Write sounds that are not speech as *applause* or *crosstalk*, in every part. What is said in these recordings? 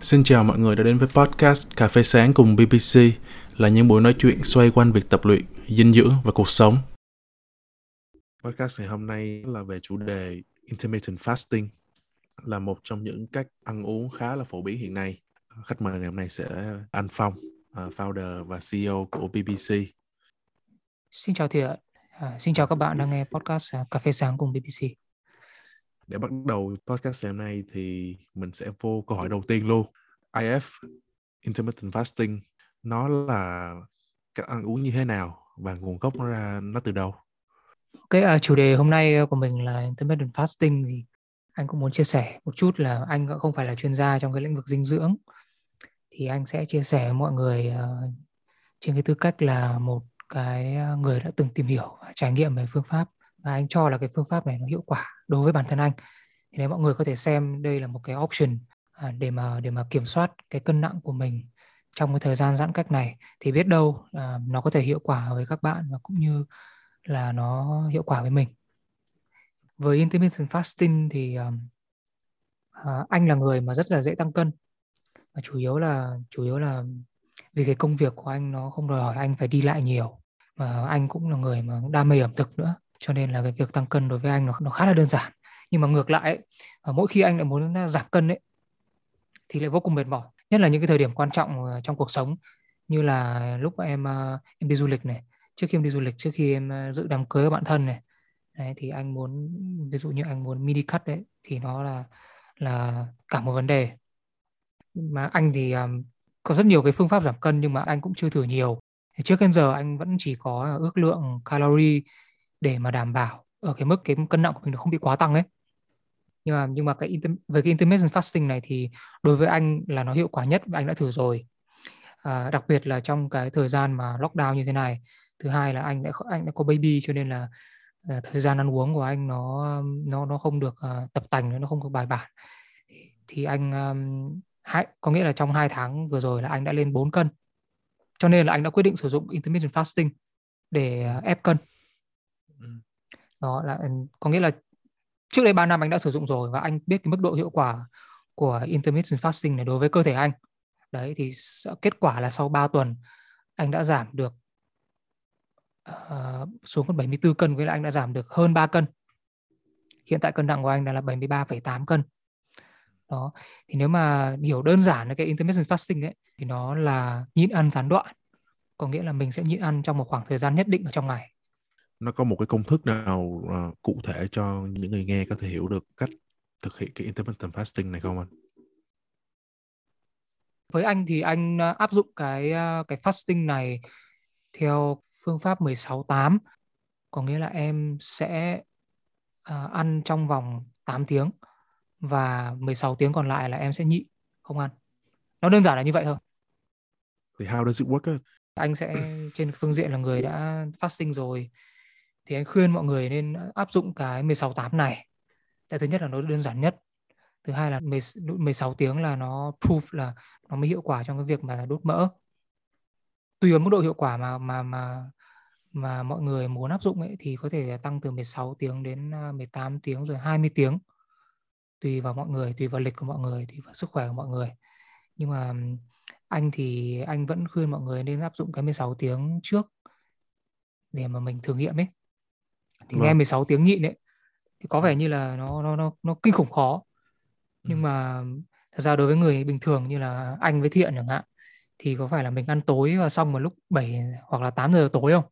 Xin chào mọi người đã đến với podcast Cà phê sáng cùng BBC là những buổi nói chuyện xoay quanh việc tập luyện, dinh dưỡng và cuộc sống. Podcast ngày hôm nay là về chủ đề intermittent fasting là một trong những cách ăn uống khá là phổ biến hiện nay. Khách mời ngày hôm nay sẽ anh Phong, à, founder và CEO của BBC. Xin chào Thiện, à, xin chào các bạn đang nghe podcast à, Cà phê sáng cùng BBC. Để bắt đầu podcast ngày hôm nay thì mình sẽ vô câu hỏi đầu tiên luôn. IF, intermittent fasting, nó là cách ăn uống như thế nào và nguồn gốc nó ra nó từ đâu? Cái à, chủ đề hôm nay của mình là intermittent fasting thì anh cũng muốn chia sẻ một chút là anh cũng không phải là chuyên gia trong cái lĩnh vực dinh dưỡng thì anh sẽ chia sẻ với mọi người uh, trên cái tư cách là một cái ờ, người đã từng tìm hiểu và trải nghiệm về phương pháp và anh cho là cái phương pháp này nó hiệu quả đối với bản thân anh. Thì nếu mọi người có thể xem đây là một cái option à, để mà để mà kiểm soát cái cân nặng của mình trong cái thời gian giãn cách này. Thì biết đâu à, nó có thể hiệu quả với các bạn và cũng như là nó hiệu quả với mình. Với intermittent fasting thì ờ, à, anh là người mà rất là dễ tăng cân. Và chủ yếu là chủ yếu là vì cái công việc của anh nó không đòi hỏi anh phải đi lại nhiều và anh cũng là người mà đam mê ẩm thực nữa cho nên là cái việc tăng cân đối với anh nó nó khá là đơn giản. Nhưng mà ngược lại ấy, à, mỗi khi anh lại muốn giảm cân ấy thì lại vô cùng mệt mỏi. Nhất là những cái thời điểm quan trọng à, trong cuộc sống. Như là lúc em à, em đi du lịch này trước khi em đi du lịch trước khi em dự đám cưới của bạn thân này đấy, thì anh muốn ví dụ như anh muốn mini cut đấy thì nó là là cả một vấn đề. Mà anh thì um, có rất nhiều cái phương pháp giảm cân nhưng mà anh cũng chưa thử nhiều trước đến giờ anh vẫn chỉ có ước lượng calorie để mà đảm bảo ở cái mức cái cân nặng của mình nó không bị quá tăng ấy. Nhưng mà nhưng mà cái về cái intermittent fasting này thì đối với anh là nó hiệu quả nhất và anh đã thử rồi. À, đặc biệt là trong cái thời gian mà lockdown như thế này. Thứ hai là anh đã anh đã có baby cho nên là à, thời gian ăn uống của anh nó nó nó không được uh, tập tành nó không được bài bản. Thì anh um, hai, có nghĩa là trong hai tháng vừa rồi là anh đã lên 4 cân cho nên là anh đã quyết định sử dụng intermittent fasting để uh, ép cân. Ừ. đó là có nghĩa là trước đây 3 năm anh đã sử dụng rồi và anh biết cái mức độ hiệu quả của intermittent fasting này đối với cơ thể anh. Đấy thì kết quả là sau 3 tuần anh đã giảm được uh, xuống còn 74 cân với lại anh đã giảm được hơn 3 cân. Hiện tại cân nặng của anh đã là 73,8 cân đó thì nếu mà hiểu đơn giản cái intermittent fasting ấy thì nó là nhịn ăn gián đoạn. Có nghĩa là mình sẽ nhịn ăn trong một khoảng thời gian nhất định ở trong ngày. Nó có một cái công thức nào uh, cụ thể cho những người nghe có thể hiểu được cách thực hiện cái intermittent fasting này không anh? Với anh thì anh uh, áp dụng cái uh, cái fasting này theo phương pháp 16-8 có nghĩa là em sẽ uh, ăn trong vòng 8 tiếng và 16 tiếng còn lại là em sẽ nhịn không ăn. Nó đơn giản là như vậy thôi. Thì how does it work? Anh sẽ *clears throat* trên phương diện là người đã fasting rồi thì anh khuyên mọi người nên áp dụng cái 16 8 này. Cái thứ nhất là nó đơn giản nhất. Thứ hai là 16 tiếng là nó proof là nó mới hiệu quả trong cái việc mà đốt mỡ. Tùy vào mức độ hiệu quả mà mà mà mà mọi người muốn áp dụng ấy thì có thể tăng từ 16 tiếng đến 18 tiếng rồi 20 tiếng. Tùy vào mọi người, tùy vào lịch của mọi người, tùy vào sức khỏe của mọi người. Nhưng mà anh thì anh vẫn khuyên mọi người nên áp dụng cái 16 tiếng trước để mà mình thử nghiệm ấy thì vâng. nghe 16 tiếng nhịn ấy thì có vẻ như là nó nó nó nó kinh khủng khó nhưng ừ. mà thật ra đối với người bình thường như là anh với thiện chẳng hạn thì có phải là mình ăn tối và xong vào lúc 7 hoặc là 8 giờ tối không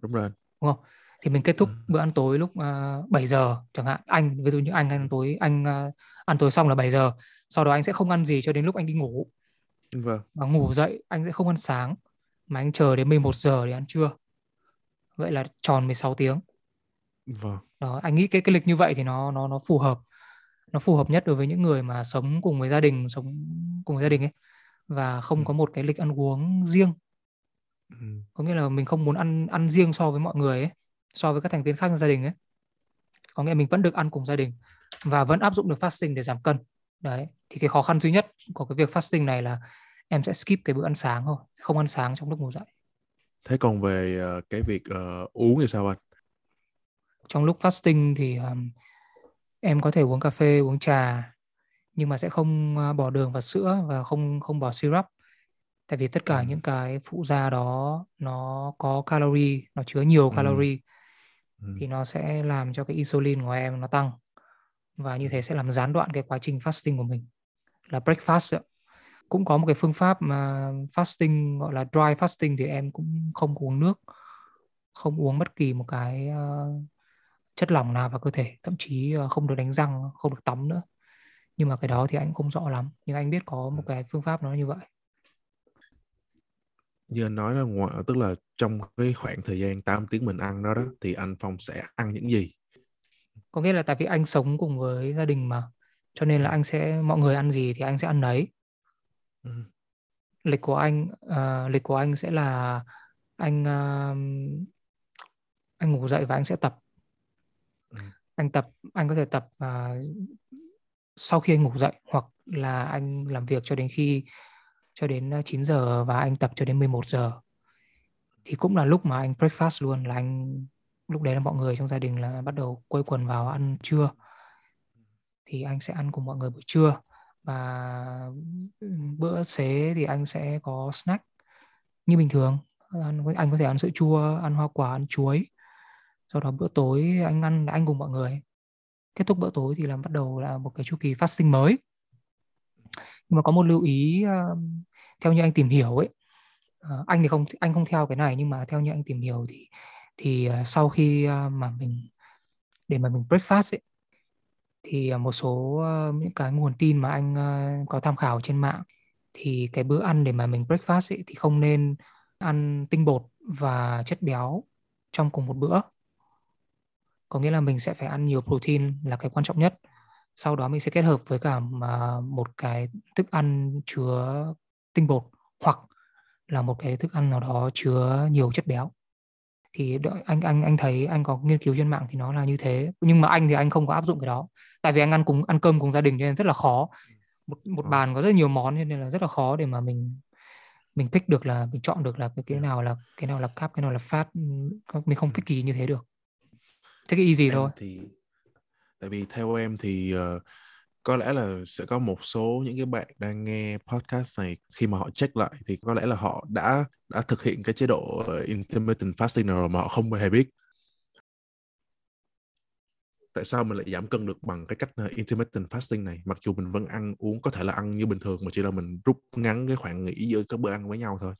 đúng rồi đúng không thì mình kết thúc bữa ăn tối lúc uh, à, 7 giờ chẳng hạn. Anh ví dụ như anh ăn tối anh uh, ăn tối xong là 7 giờ. Sau đó anh sẽ không ăn gì cho đến lúc anh đi ngủ. Vâng. và ngủ dậy anh sẽ không ăn sáng mà anh chờ đến 11 giờ để ăn trưa. Vậy là tròn 16 tiếng. Vâng. Đó, anh nghĩ cái cái lịch như vậy thì nó nó nó phù hợp. Nó phù hợp nhất đối với những người mà sống cùng với gia đình, sống cùng với gia đình ấy và không có một cái lịch ăn uống riêng. Có nghĩa là mình không muốn ăn ăn riêng so với mọi người ấy, so với các thành viên khác trong gia đình ấy. Có nghĩa mình vẫn được ăn cùng gia đình và vẫn áp dụng được fasting để giảm cân. Đấy, thì cái khó khăn duy nhất của cái việc fasting này là em sẽ skip cái bữa ăn sáng thôi, không ăn sáng trong lúc ngủ dậy. Thế còn về uh, cái việc uh, uống thì sao anh? trong lúc fasting thì um, em có thể uống cà phê uống trà nhưng mà sẽ không uh, bỏ đường và sữa và không không bỏ syrup tại vì tất cả ừ. những cái phụ gia đó nó có calorie nó chứa nhiều ừ. calorie ừ. Thì nó sẽ làm cho cái insulin của em nó tăng. Và như thế sẽ làm gián đoạn cái quá trình fasting của mình là breakfast cũng có một cái phương pháp mà fasting gọi là dry fasting thì em cũng không uống nước không uống bất kỳ một cái uh, chất lỏng nào vào cơ thể thậm chí uh, không được đánh răng không được tắm nữa. Nhưng mà cái đó thì anh không rõ lắm nhưng anh biết có một cái phương pháp nó như vậy như anh nói là ngoài tức là trong cái khoảng thời gian 8 tiếng mình ăn đó đó thì anh Phong sẽ ăn những gì có nghĩa là tại vì anh sống cùng với gia đình mà cho nên là ừ. anh sẽ mọi người ăn gì thì anh sẽ ăn đấy ừ. lịch của anh uh, lịch của anh sẽ là anh uh, anh ngủ dậy và anh sẽ tập ừ. anh tập anh có thể tập uh, sau khi anh ngủ dậy hoặc là anh làm việc cho đến khi cho đến ờ, 9 giờ và anh tập cho đến 11 giờ. Thì cũng là lúc mà anh breakfast luôn, là anh, lúc đấy là mọi người trong gia đình là bắt đầu quây quần vào ăn trưa. Thì anh sẽ ăn cùng mọi người buổi trưa và bữa xế thì anh sẽ có snack như bình thường. Anh có thể ăn sữa chua, ăn hoa quả, ăn chuối. Sau đó bữa tối anh ăn anh cùng mọi người. Kết thúc bữa tối thì là bắt đầu là một cái chu kỳ fasting mới. Nhưng mà có một lưu ý theo như anh tìm hiểu ấy uh, anh thì không anh không theo cái này nhưng mà theo như anh tìm hiểu thì thì uh, sau khi uh, mà mình để mà mình breakfast ấy thì một số những cái nguồn tin mà anh có tham khảo trên mạng thì cái bữa ăn để mà mình breakfast ấy, thì không nên ăn tinh bột và chất béo trong cùng một bữa. Có nghĩa là mình sẽ phải ăn nhiều protein là cái quan trọng nhất. Sau đó mình sẽ kết hợp với cả một cái thức ăn chứa tinh bột hoặc là một cái thức ăn nào đó chứa nhiều chất béo. Thì anh anh anh thấy anh có nghiên cứu trên mạng thì nó là như thế. Nhưng mà anh thì anh không có áp dụng cái đó. Tại vì anh ăn cùng ăn cơm cùng gia đình cho nên rất là khó. Một một ờ. bàn có rất nhiều món cho nên là rất là khó để mà mình mình pick được là mình chọn được là cái cái nào là cái nào là carb cái nào là fat. Mình không pick kỳ như thế được. Thế cái easy em thôi. thì tại vì theo em thì uh, có lẽ là sẽ có một số những cái bạn đang nghe podcast này khi mà họ check lại thì có lẽ là họ đã đã thực hiện cái chế độ ờ, intermittent fasting rồi mà họ không hề biết. Tại sao mình lại giảm cân được bằng cái cách ờ, intermittent fasting này? Mặc dù mình vẫn ăn uống có thể là ăn như bình thường mà chỉ là mình rút ngắn cái khoảng nghỉ giữa các bữa ăn với nhau thôi.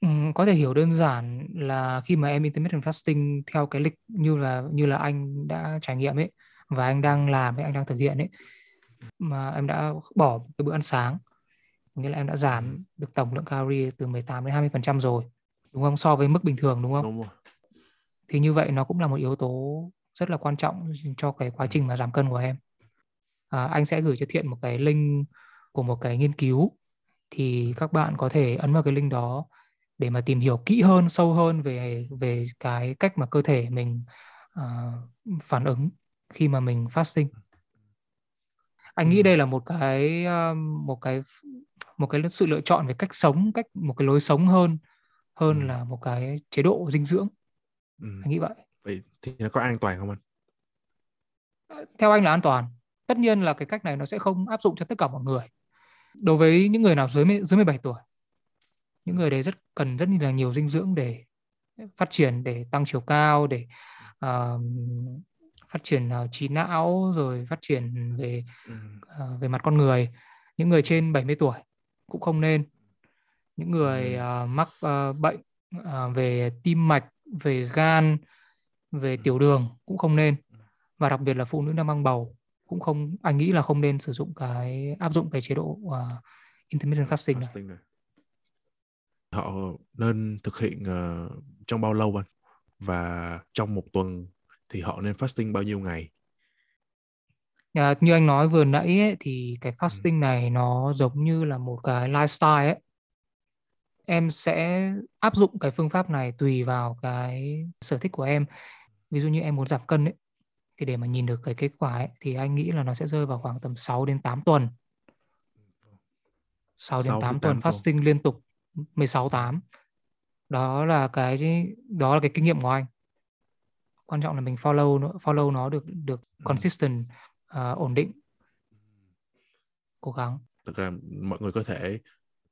Ừ, có thể hiểu đơn giản là khi mà em intermittent fasting theo cái lịch như là như là anh đã trải nghiệm ấy và anh đang làm ấy, anh đang thực hiện ấy mà em đã bỏ cái bữa ăn sáng. Nghĩa là em đã giảm được tổng lượng calorie từ 18 đến 20 phần trăm rồi đúng không? So với mức bình thường đúng không? Đúng rồi. thì như vậy nó cũng là một yếu tố rất là quan trọng cho cái quá trình mà giảm cân của em. À, anh sẽ gửi cho thiện một cái link của một cái nghiên cứu. Thì các bạn có thể ấn vào cái link đó để mà tìm hiểu kỹ hơn sâu hơn về về cái cách mà cơ thể mình uh, phản ứng khi mà mình fasting anh nghĩ đây là một cái một cái một cái sự lựa chọn về cách sống cách một cái lối sống hơn hơn ừ. là một cái chế độ dinh dưỡng. Ừ. anh nghĩ vậy. Vậy thì nó có an toàn không anh? Ờ, theo anh là an toàn. Tất nhiên là cái cách này nó sẽ không áp dụng cho tất cả mọi người. Đối với những người nào dưới dưới 17 tuổi những người đấy rất cần rất là nhiều dinh dưỡng để phát triển để tăng chiều cao để uh, phát triển uh, trí não rồi phát triển về uh, về mặt con người. Những người trên 70 tuổi cũng không nên. Những người uh, mắc uh, bệnh uh, về tim mạch về gan về tiểu đường cũng không nên. Và đặc biệt là phụ nữ đang mang bầu cũng không anh nghĩ là không nên sử dụng cái áp dụng cái chế độ uh, intermittent fasting, fasting này. họ nên thực hiện uh, trong bao lâu anh? Và trong một tuần thì họ nên fasting bao nhiêu ngày? À, như anh nói vừa nãy ấy, thì cái ừ. fasting này nó giống như là một cái lifestyle ấy. Em sẽ áp dụng cái phương pháp này tùy vào cái sở thích của em. Ví dụ như em muốn giảm cân ấy thì để mà nhìn được cái kết quả ấy, thì anh nghĩ là nó sẽ rơi vào khoảng tầm 6 đến 8 tuần. 6 đến 8 tuần fasting liên tục 16 8 đó là cái đó là cái kinh nghiệm của anh quan trọng là mình follow nó follow nó được được Ừ. consistent uh, ổn định. Cố gắng. Thực ra mọi người có thể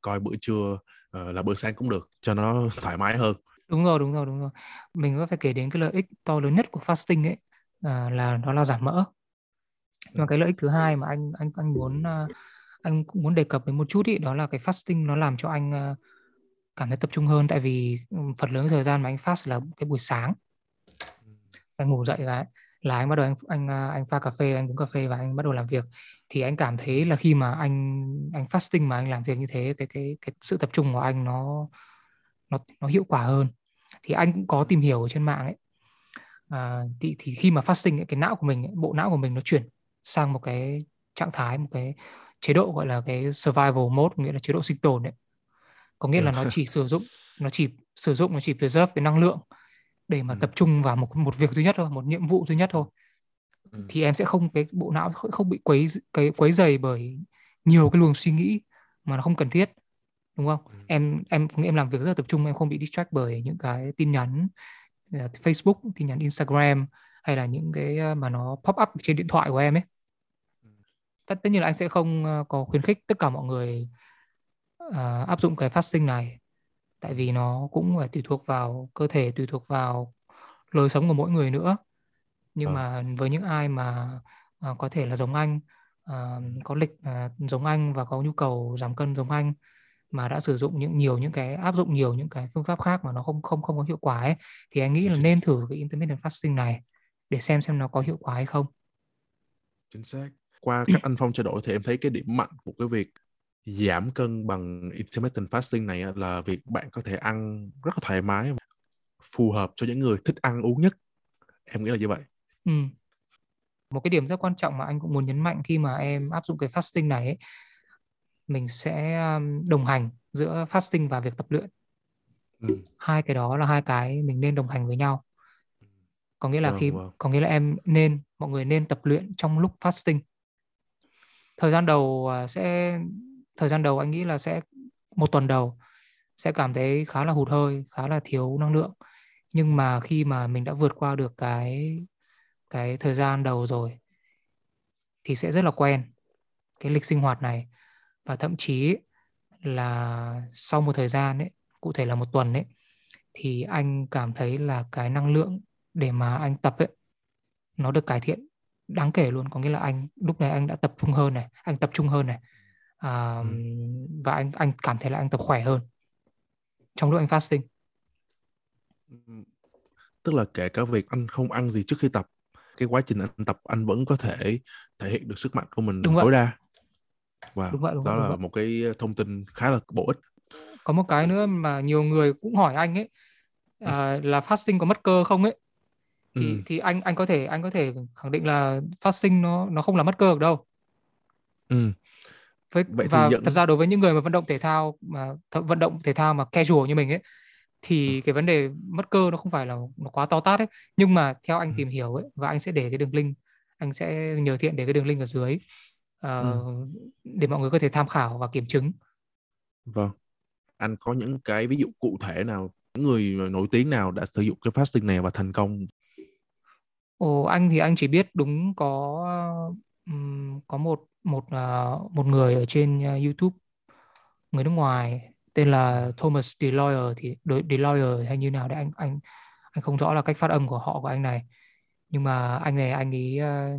coi bữa trưa ờ, là bữa sáng cũng được cho nó *laughs* thoải mái hơn. Đúng rồi đúng rồi đúng rồi. Mình có phải kể đến cái lợi ích to lớn nhất của fasting ấy à, là đó là giảm mỡ. Nhưng mà cái lợi ích thứ hai mà anh anh anh muốn à, anh cũng muốn đề cập đến một chút ý đó là cái fasting nó làm cho anh à, cảm thấy tập trung hơn. Tại vì ừ, phần lớn thời gian mà anh fast là cái buổi sáng anh ngủ dậy cái là anh bắt đầu anh anh à, anh pha cà phê anh uống cà phê và anh bắt đầu làm việc. Thì anh cảm thấy là khi mà anh anh fasting mà anh làm việc như thế cái cái cái sự tập trung của anh nó nó nó hiệu quả hơn. Thì anh cũng có tìm hiểu ở trên mạng ấy. À, thì thì khi mà fasting ấy, cái não của mình ấy, bộ não của mình nó chuyển sang một cái trạng thái một cái chế độ gọi là cái survival mode nghĩa là chế độ sinh tồn ấy. Có nghĩa là nó chỉ sử dụng nó chỉ sử dụng nó chỉ preserve cái năng lượng để mà Ừ. tập trung vào một một việc duy nhất thôi một nhiệm vụ duy nhất thôi Ừ. thì em sẽ không cái bộ não không bị quấy cái quấy dày bởi nhiều cái luồng suy nghĩ mà nó không cần thiết đúng không Ừ. em em em làm việc rất là tập trung em không bị distract bởi những cái tin nhắn ờ, Facebook tin nhắn Instagram hay là những cái ờ, mà nó pop up trên điện thoại của em ấy Ừ. tất tất nhiên là anh sẽ không ờ, có khuyến khích tất cả mọi người ờ, áp dụng cái fasting này tại vì nó cũng phải tùy thuộc vào cơ thể tùy thuộc vào lối sống của mỗi người nữa. Nhưng Vâng. mà với những ai mà ờ, có thể là giống anh ờ, có lịch ờ, giống anh và có nhu cầu giảm cân giống anh mà đã sử dụng những nhiều những cái áp dụng nhiều những cái phương pháp khác mà nó không không không có hiệu quả ấy thì anh nghĩ là nên thử cái intermittent fasting này để xem xem nó có hiệu quả hay không. Chính xác. Qua các *clears throat* anh phong trao đổi thì em thấy cái điểm mạnh của cái việc giảm cân bằng intermittent fasting này là việc bạn có thể ăn rất là thoải mái phù hợp cho những người thích ăn uống nhất em nghĩ là như vậy Ừ. Một cái điểm rất quan trọng mà anh cũng muốn nhấn mạnh khi mà em áp dụng cái fasting này ấy, mình sẽ um, đồng hành giữa fasting và việc tập luyện. ừ. Hai cái đó là hai cái mình nên đồng hành với nhau. Có nghĩa là Vâng, khi vâng. có nghĩa là em nên mọi người nên tập luyện trong lúc fasting. Thời gian đầu à, sẽ thời gian đầu anh nghĩ là sẽ một tuần đầu sẽ cảm thấy khá là hụt hơi, khá là thiếu năng lượng. Nhưng mà khi mà mình đã vượt qua được cái cái thời gian đầu rồi thì sẽ rất là quen cái lịch sinh hoạt này. Và thậm chí là sau một thời gian ấy, cụ thể là một tuần ấy thì anh cảm thấy là cái năng lượng để mà anh tập ấy nó được cải thiện đáng kể luôn. Có nghĩa là anh lúc này anh đã tập trung hơn này anh tập trung hơn này à, Ừ. và anh anh cảm thấy là anh tập khỏe hơn trong lúc anh fasting tức là kể cả việc anh không ăn gì trước khi tập cái quá trình anh tập anh vẫn có thể thể hiện được sức mạnh của mình Đúng vậy. tối đa và Đúng vậy, đúng đó vậy, đúng là vậy. một cái thông tin khá là bổ ích có một cái nữa mà nhiều người cũng hỏi anh ấy à, là fasting có mất cơ không ấy thì Ừ. thì anh anh có thể anh có thể khẳng định là fasting nó nó không làm mất cơ được đâu ừ. Với Vậy và dẫn- thật ra đối với những người mà vận động thể thao mà vận động thể thao mà casual như mình ấy thì cái vấn đề mất cơ nó không phải là nó quá to tát ấy. Nhưng mà theo anh Ừ. tìm hiểu ấy và anh sẽ để cái đường link anh sẽ nhờ thiện để cái đường link ở dưới ờ, để mọi người có thể tham khảo và kiểm chứng. Vâng. Anh có những cái ví dụ cụ thể nào những người nổi tiếng nào đã sử dụng cái fasting này và thành công? Ồ, anh thì anh chỉ biết đúng có có một một à, một người ở trên à, YouTube người nước ngoài tên là Thomas DeLoyer thì DeLoyer hay như nào đấy anh anh anh không rõ là cách phát âm của họ của anh này. Nhưng mà anh này anh ấy à,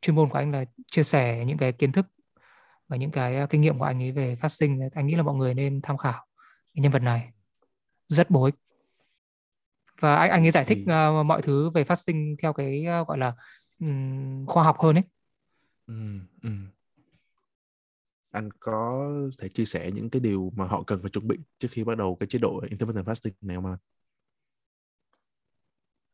chuyên môn của anh là chia sẻ những cái kiến thức và những cái kinh nghiệm của anh ấy về fasting anh nghĩ là mọi người nên tham khảo cái nhân vật này. Rất bổ ích. Và anh anh ấy giải thích à, mọi thứ về fasting theo cái gọi là ừm, khoa học hơn ấy ừ. Ừ. anh có thể chia sẻ những cái điều mà họ cần phải chuẩn bị trước khi bắt đầu cái chế độ intermittent fasting này không anh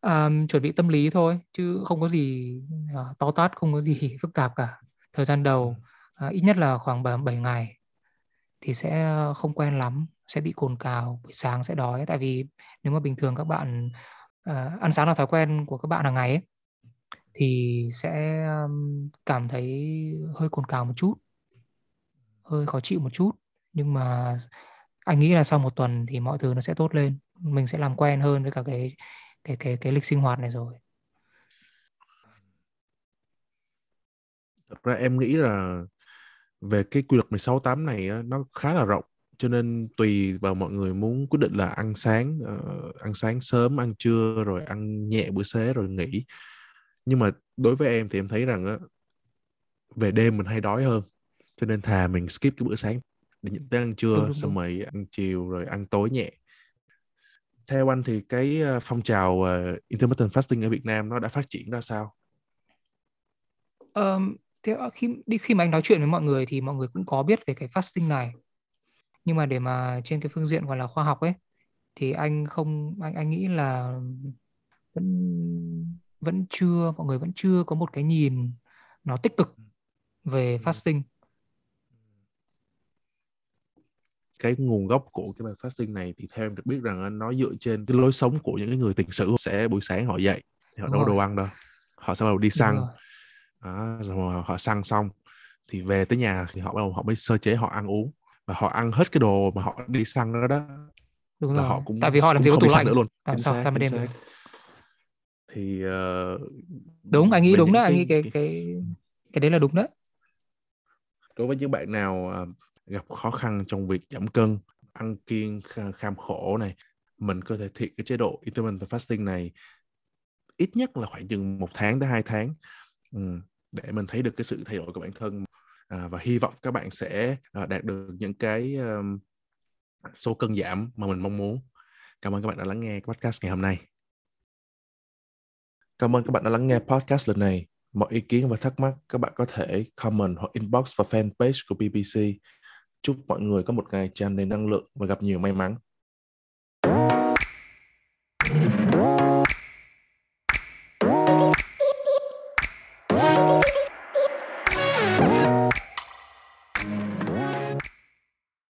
À, chuẩn bị tâm lý thôi chứ không có gì à, to tát không có gì *laughs* phức tạp cả thời gian đầu à, ít nhất là khoảng 7, 7 ngày thì sẽ không quen lắm sẽ bị cồn cào buổi sáng sẽ đói tại vì nếu mà bình thường các bạn à, ăn sáng là thói quen của các bạn hàng ngày ấy, thì sẽ cảm thấy hơi cồn cào một chút hơi khó chịu một chút. Nhưng mà anh nghĩ là sau một tuần thì mọi thứ nó sẽ tốt lên. Mình sẽ làm quen hơn với cả cái cái cái cái lịch sinh hoạt này rồi. Thật ra em nghĩ là về cái quy luật 16 8 này nó khá là rộng. Cho nên tùy vào mọi người muốn quyết định là ăn sáng uh, ăn sáng sớm ăn trưa rồi ăn nhẹ bữa xế rồi nghỉ nhưng mà đối với em thì em thấy rằng á, về đêm mình hay đói hơn cho nên thà mình skip cái bữa sáng để nhận tới ăn trưa đúng, đúng, xong rồi ăn chiều rồi ăn tối nhẹ. Theo anh thì cái ờ, phong trào uh, intermittent fasting ở Việt Nam nó đã phát triển ra sao? Um, thế khi đi khi mà anh nói chuyện với mọi người thì mọi người cũng có biết về cái fasting này. Nhưng mà để mà trên cái phương diện gọi là khoa học ấy thì anh không anh anh nghĩ là vẫn vẫn chưa mọi người vẫn chưa có một cái nhìn nó tích cực về fasting. Cái nguồn gốc của cái bài fasting này thì theo em được biết rằng nó dựa trên cái lối sống của những cái người tiền sử sẽ buổi sáng họ dậy họ đâu đồ ăn đâu. Họ sẽ bắt đầu đi săn. đó, rồi họ săn xong thì về tới nhà thì họ bắt đầu họ mới sơ chế họ ăn uống. Và họ ăn hết cái đồ mà họ đi săn đó đó. Đúng rồi. họ cũng tại vì họ làm gì có tủ lạnh. nữa luôn. Làm sao sao đêm được thì uh, đúng anh nghĩ đúng đó anh nghĩ cái cái cái đấy là đúng đó. Đối với những bạn nào uh, gặp khó khăn trong việc giảm cân ăn kiêng kham khổ này mình có thể thiệt cái chế độ intermittent fasting này ít nhất là khoảng chừng một tháng tới hai tháng ừ, để mình thấy được cái sự thay đổi của bản thân. À, và hy vọng các bạn sẽ à, đạt được những cái số cân giảm mà mình mong muốn. Cảm ơn các bạn đã lắng nghe podcast ngày hôm nay cảm ơn các bạn đã lắng nghe podcast lần này mọi ý kiến và thắc mắc, các bạn có thể comment hoặc inbox vào fanpage của BBC Chúc mọi người có một ngày tràn đầy năng lượng và gặp nhiều may mắn.